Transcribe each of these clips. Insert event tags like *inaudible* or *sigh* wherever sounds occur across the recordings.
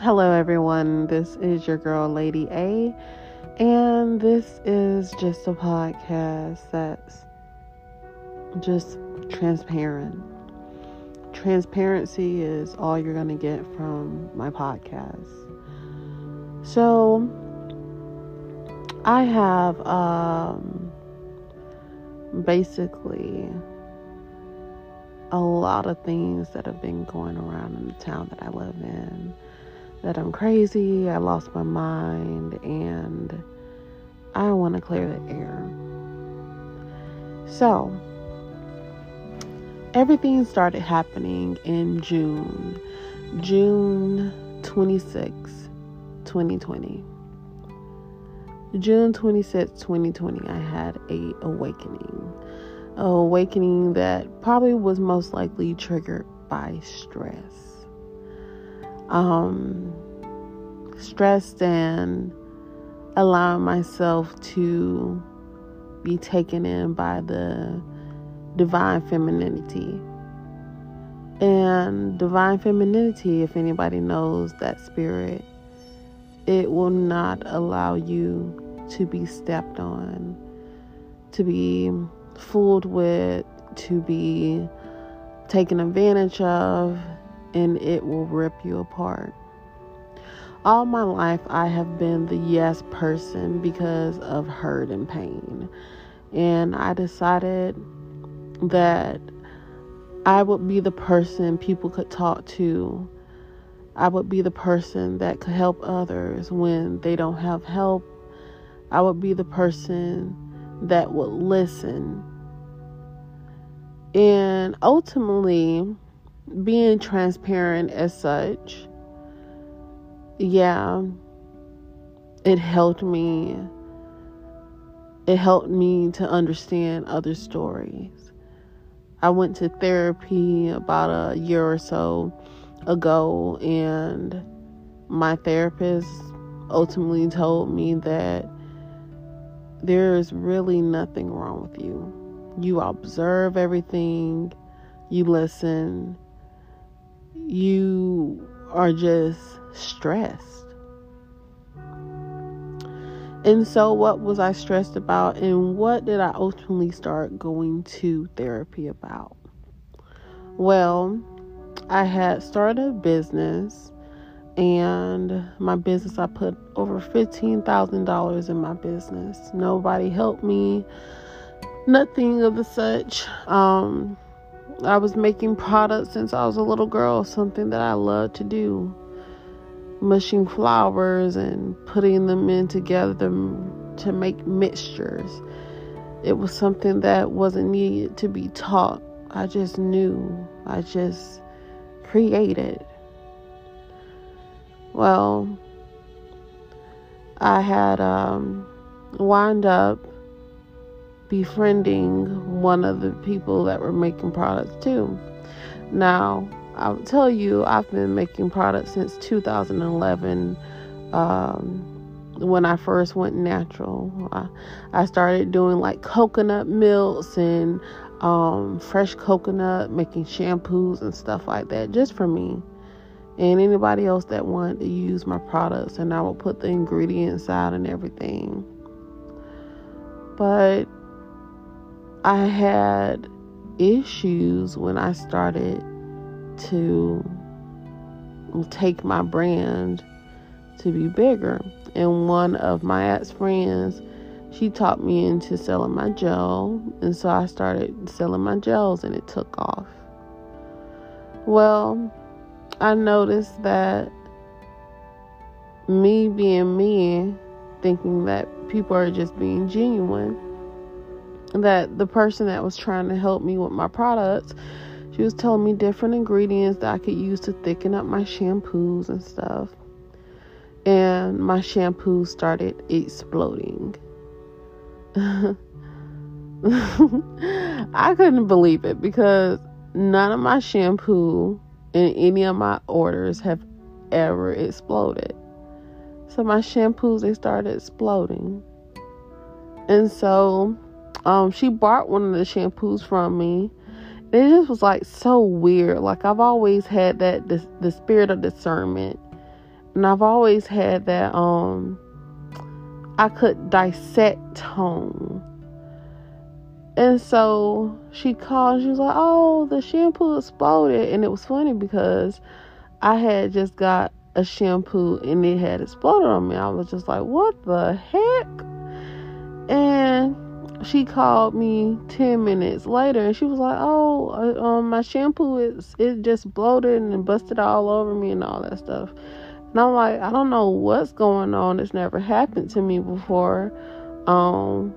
Hello, everyone. This is your girl, Lady A, and this is just a podcast that's just transparent. Transparency is all you're going to get from my podcast. So, I have um, basically a lot of things that have been going around in the town that I live in. That I'm crazy, I lost my mind, and I want to clear the air. So, everything started happening in June, June 26, 2020. June 26, 2020, I had a awakening awakening that probably was most likely triggered by stress. Um, stressed and allowing myself to be taken in by the divine femininity. And divine femininity, if anybody knows that spirit, it will not allow you to be stepped on, to be fooled with, to be taken advantage of, and it will rip you apart. All my life, I have been the yes person because of hurt and pain. And I decided that I would be the person people could talk to. I would be the person that could help others when they don't have help. I would be the person that would listen. And ultimately, being transparent as such, yeah, it helped me. It helped me to understand other stories. I went to therapy about a year or so ago, and my therapist ultimately told me that there is really nothing wrong with you. You observe everything, you listen, you are just stressed. And so, what was I stressed about, and what did I ultimately start going to therapy about? Well, I had started a business and my business i put over $15000 in my business nobody helped me nothing of the such um, i was making products since i was a little girl something that i loved to do. Mushing flowers and putting them in together to make mixtures. It was something that wasn't needed to be taught. I just knew. I just created. Well, I had um, wound up befriending one of the people that were making products too. Now, I'll tell you, I've been making products since 2011 um, when I first went natural. I, I, started doing like coconut milks and um, fresh coconut, making shampoos and stuff like that just for me and anybody else that wanted to use my products and I would put the ingredients out and everything. But I had issues when I started to take my brand to be bigger. And one of my ex friends, she taught me into selling my gel. And so I started selling my gels and it took off. Well, I noticed that me being me, thinking that people are just being genuine, that the person that was trying to help me with my products, she was telling me different ingredients that I could use to thicken up my shampoos and stuff. And my shampoo started exploding. *laughs* I couldn't believe it because none of my shampoo in any of my orders have ever exploded. So my shampoos they started exploding. And so um she bought one of the shampoos from me. It just was like so weird. Like I've always had that the, the spirit of discernment And I've always had that um I could dissect tone. And so she called, she was like, Oh, the shampoo exploded. And it was funny because I had just got a shampoo and it had exploded on me. I was just like, What the heck? And she called me 10 minutes later and she was like, Oh, uh, um, my shampoo is it just bloated and busted all over me and all that stuff. And I'm like, I don't know what's going on. It's never happened to me before. Um,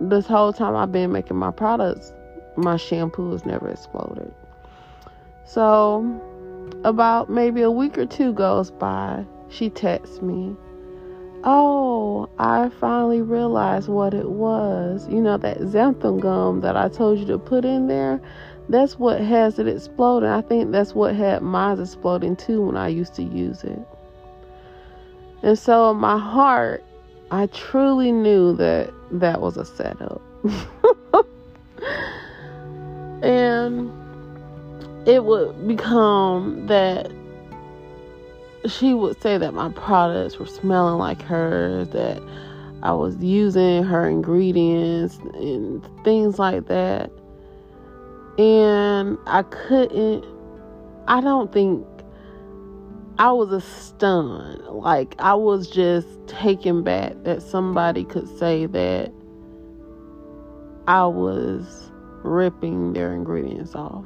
this whole time I've been making my products, my shampoo has never exploded. So, about maybe a week or two goes by, she texts me, Oh, I finally realized what it was. You know, that xanthan gum that I told you to put in there, that's what has it exploding. I think that's what had mine exploding too when I used to use it. And so, in my heart, I truly knew that that was a setup. *laughs* and it would become that she would say that my products were smelling like hers, that I was using her ingredients and things like that. And I couldn't, I don't think I was a stun. Like I was just taken back that somebody could say that I was ripping their ingredients off.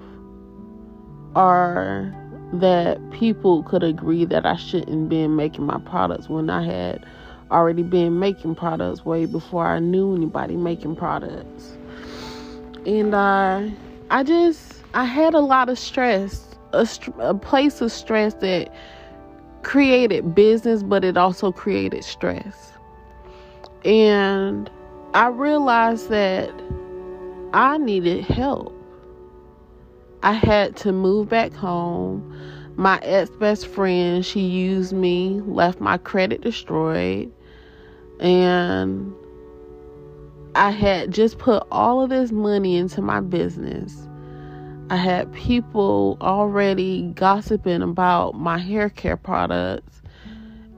Or that people could agree that I shouldn't be making my products when I had already been making products way before I knew anybody making products. And I I just I had a lot of stress, a, a place of stress that created business, but it also created stress. And I realized that I needed help. I had to move back home. My ex best friend, she used me, left my credit destroyed, and I had just put all of this money into my business. I had people already gossiping about my hair care products.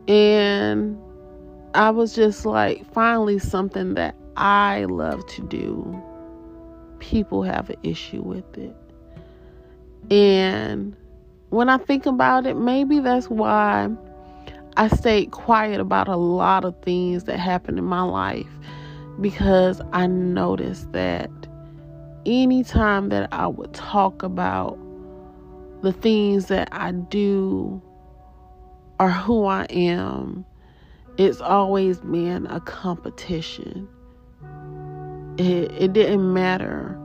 And I was just like, finally, something that I love to do. People have an issue with it. And when I think about it, maybe that's why I stayed quiet about a lot of things that happened in my life because I noticed that anytime that I would talk about the things that I do or who I am, it's always been a competition. It, it didn't matter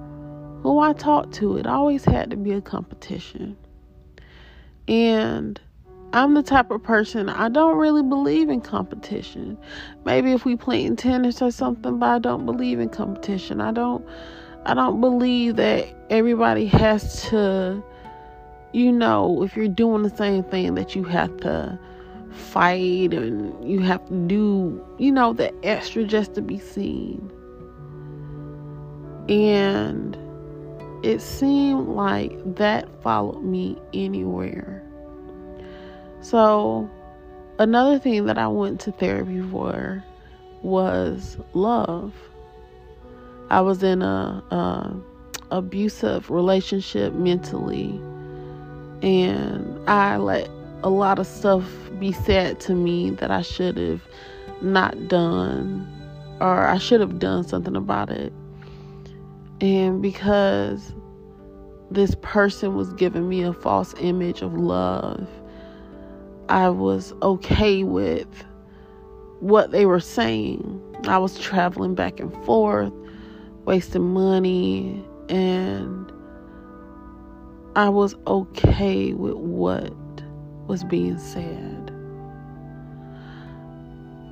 who I talked to, it always had to be a competition. And I'm the type of person I don't really believe in competition. Maybe if we playing tennis or something, but I don't believe in competition. I don't I don't believe that everybody has to, you know, if you're doing the same thing, that you have to fight and you have to do, you know, the extra just to be seen. And it seemed like that followed me anywhere. So, another thing that I went to therapy for was love. I was in a, a abusive relationship mentally, and I let a lot of stuff be said to me that I should have not done, or I should have done something about it. And because this person was giving me a false image of love, I was okay with what they were saying. I was traveling back and forth wasting money and I was okay with what was being said.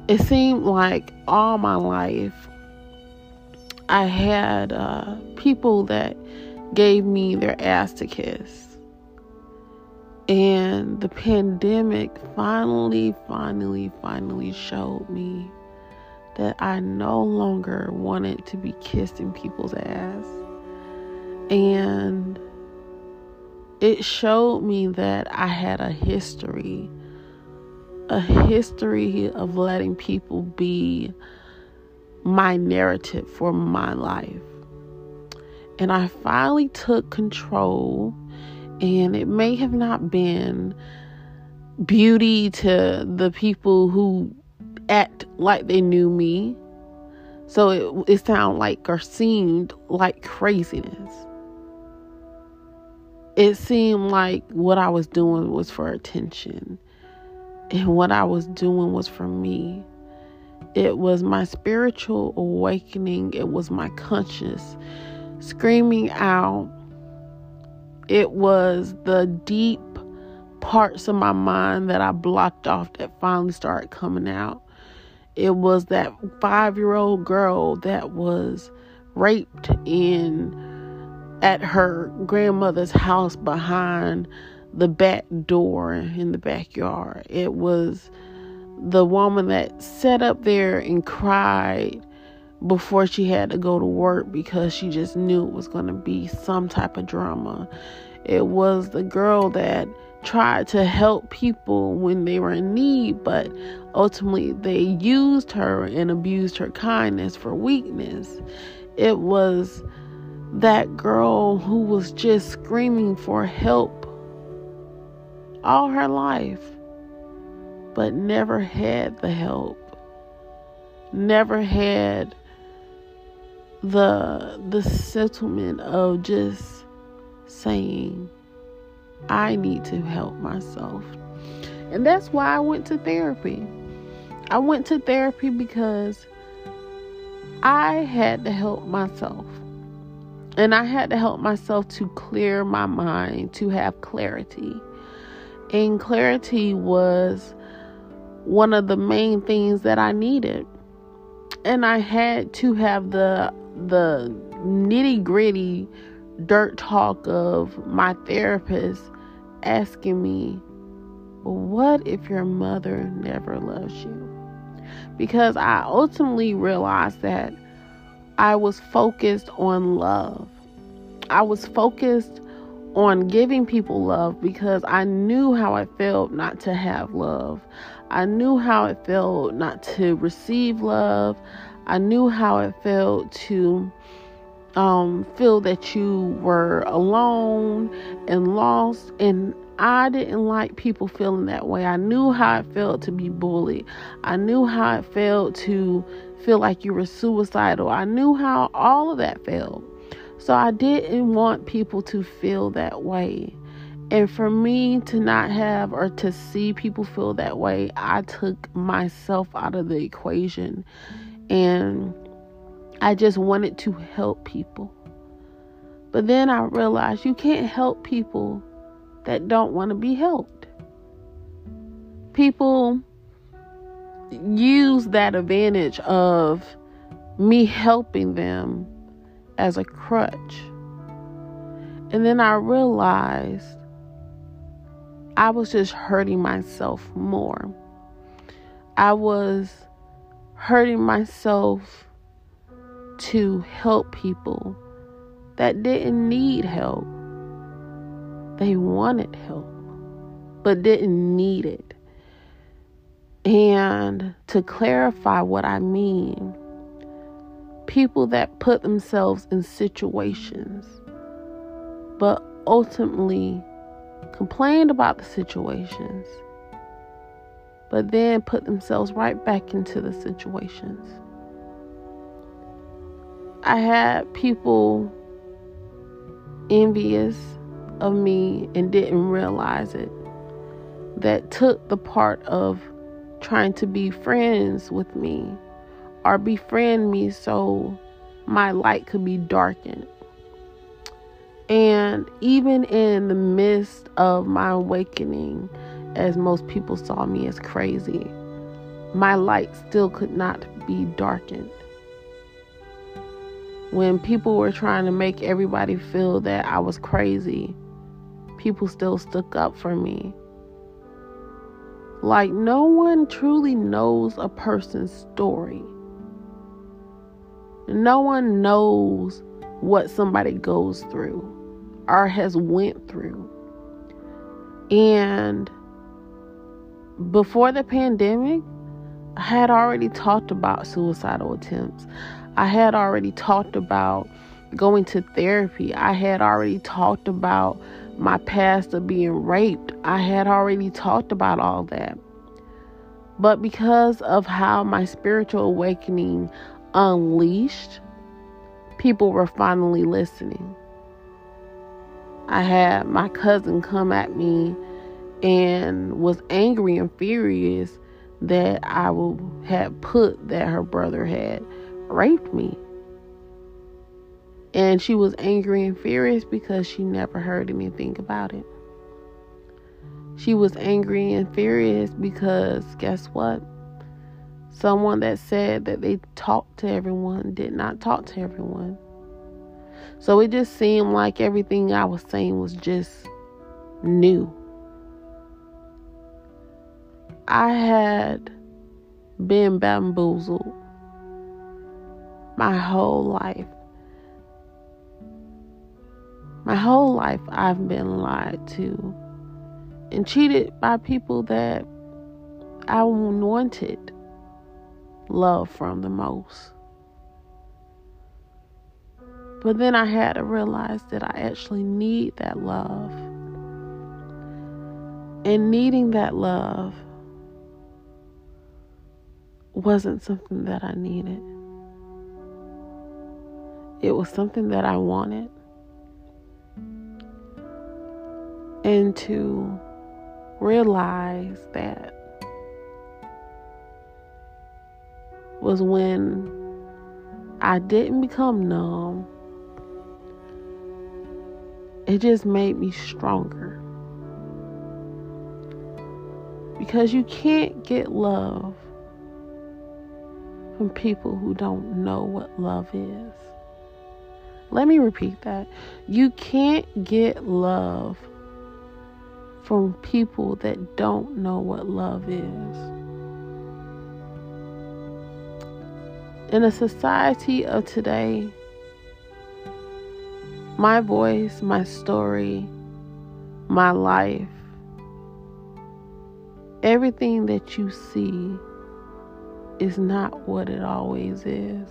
It seemed like all my life I had uh, people that gave me their ass to kiss. And the pandemic finally, finally, finally showed me that I no longer wanted to be kissed in people's ass. And it showed me that I had a history a history of letting people be my narrative for my life. And I finally took control, and it may have not been beauty to the people who act like they knew me. So it, it sounded like or seemed like craziness. It seemed like what I was doing was for attention, and what I was doing was for me. It was my spiritual awakening, it was my conscience screaming out. It was the deep parts of my mind that I blocked off that finally started coming out. It was that five year old girl that was raped in at her grandmother's house behind the back door in the backyard. It was the woman that sat up there and cried before she had to go to work because she just knew it was going to be some type of drama. It was the girl that tried to help people when they were in need, but ultimately they used her and abused her kindness for weakness. It was that girl who was just screaming for help all her life, but never had the help, never had the the settlement of just saying I need to help myself. And that's why I went to therapy. I went to therapy because I had to help myself. And I had to help myself to clear my mind, to have clarity. And clarity was one of the main things that I needed. And I had to have the the nitty gritty dirt talk of my therapist asking me, What if your mother never loves you? Because I ultimately realized that I was focused on love. I was focused on giving people love because I knew how I felt not to have love. I knew how it felt not to receive love. I knew how it felt to um, feel that you were alone and lost. And I didn't like people feeling that way. I knew how it felt to be bullied. I knew how it felt to feel like you were suicidal. I knew how all of that felt. So I didn't want people to feel that way. And for me to not have or to see people feel that way, I took myself out of the equation. And I just wanted to help people. But then I realized you can't help people that don't want to be helped. People use that advantage of me helping them as a crutch. And then I realized I was just hurting myself more. I was hurting myself to help people that didn't need help. They wanted help, but didn't need it. And to clarify what I mean, people that put themselves in situations, but ultimately complained about the situations, but then put themselves right back into the situations. I had people envious of me and didn't realize it that took the part of trying to be friends with me or befriend me so my light could be darkened. And even in the midst of my awakening, as most people saw me as crazy, my light still could not be darkened when people were trying to make everybody feel that I was crazy, people still stuck up for me. Like, no one truly knows a person's story. No one knows what somebody goes through or has went through. And before the pandemic, I had already talked about suicidal attempts. I had already talked about going to therapy. I had already talked about my past of being raped. I had already talked about all that. But because of how my spiritual awakening unleashed, people were finally listening. I had my cousin come at me and was angry and furious that I would, had put that her brother had raped me. And she was angry and furious because she never heard anything about it. She was angry and furious because guess what? Someone that said that they talked to everyone did not talk to everyone. So it just seemed like everything I was saying was just new. I had been bamboozled my whole life. My whole life, I've been lied to and cheated by people that I wanted love from the most. But then I had to realize that I actually need that love. And needing that love wasn't something that I needed. It was something that I wanted. And to realize that was when I didn't become numb. It just made me stronger. Because you can't get love from people who don't know what love is. Let me repeat that. You can't get love from people that don't know what love is. In a society of today, my voice, my story, my life, everything that you see is not what it always is.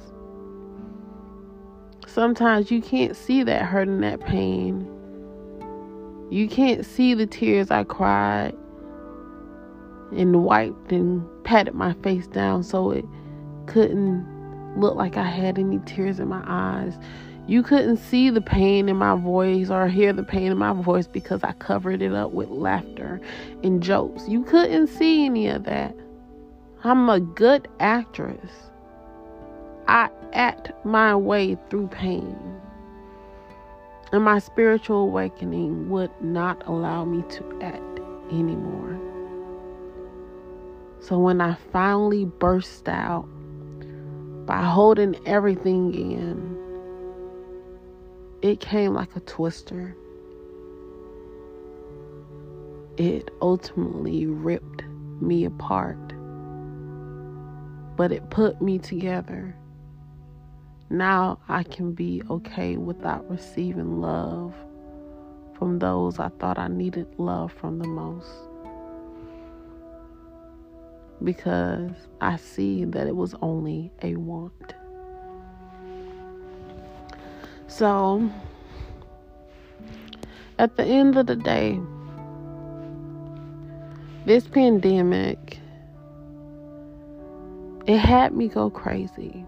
Sometimes you can't see that hurt and that pain. You can't see the tears I cried and wiped and patted my face down so it couldn't look like I had any tears in my eyes. You couldn't see the pain in my voice or hear the pain in my voice because I covered it up with laughter and jokes. You couldn't see any of that. I'm a good actress. I act my way through pain. And my spiritual awakening would not allow me to act anymore. So when I finally burst out by holding everything in, it came like a twister. It ultimately ripped me apart but it put me together. Now I can be okay without receiving love from those I thought I needed love from the most. Because I see that it was only a want. So, at the end of the day, this pandemic it had me go crazy.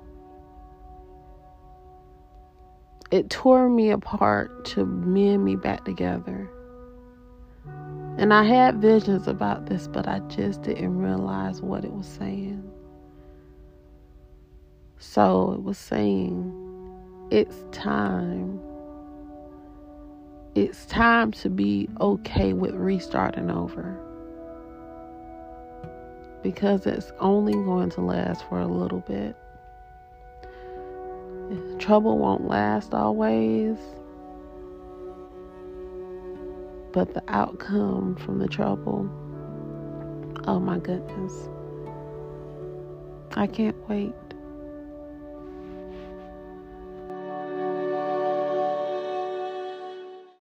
It tore me apart to mend me back together. And I had visions about this, but I just didn't realize what it was saying. So it was saying, it's time. It's time to be okay with restarting over because it's only going to last for a little bit. Trouble won't last always, but the outcome from the trouble, oh my goodness, I can't wait.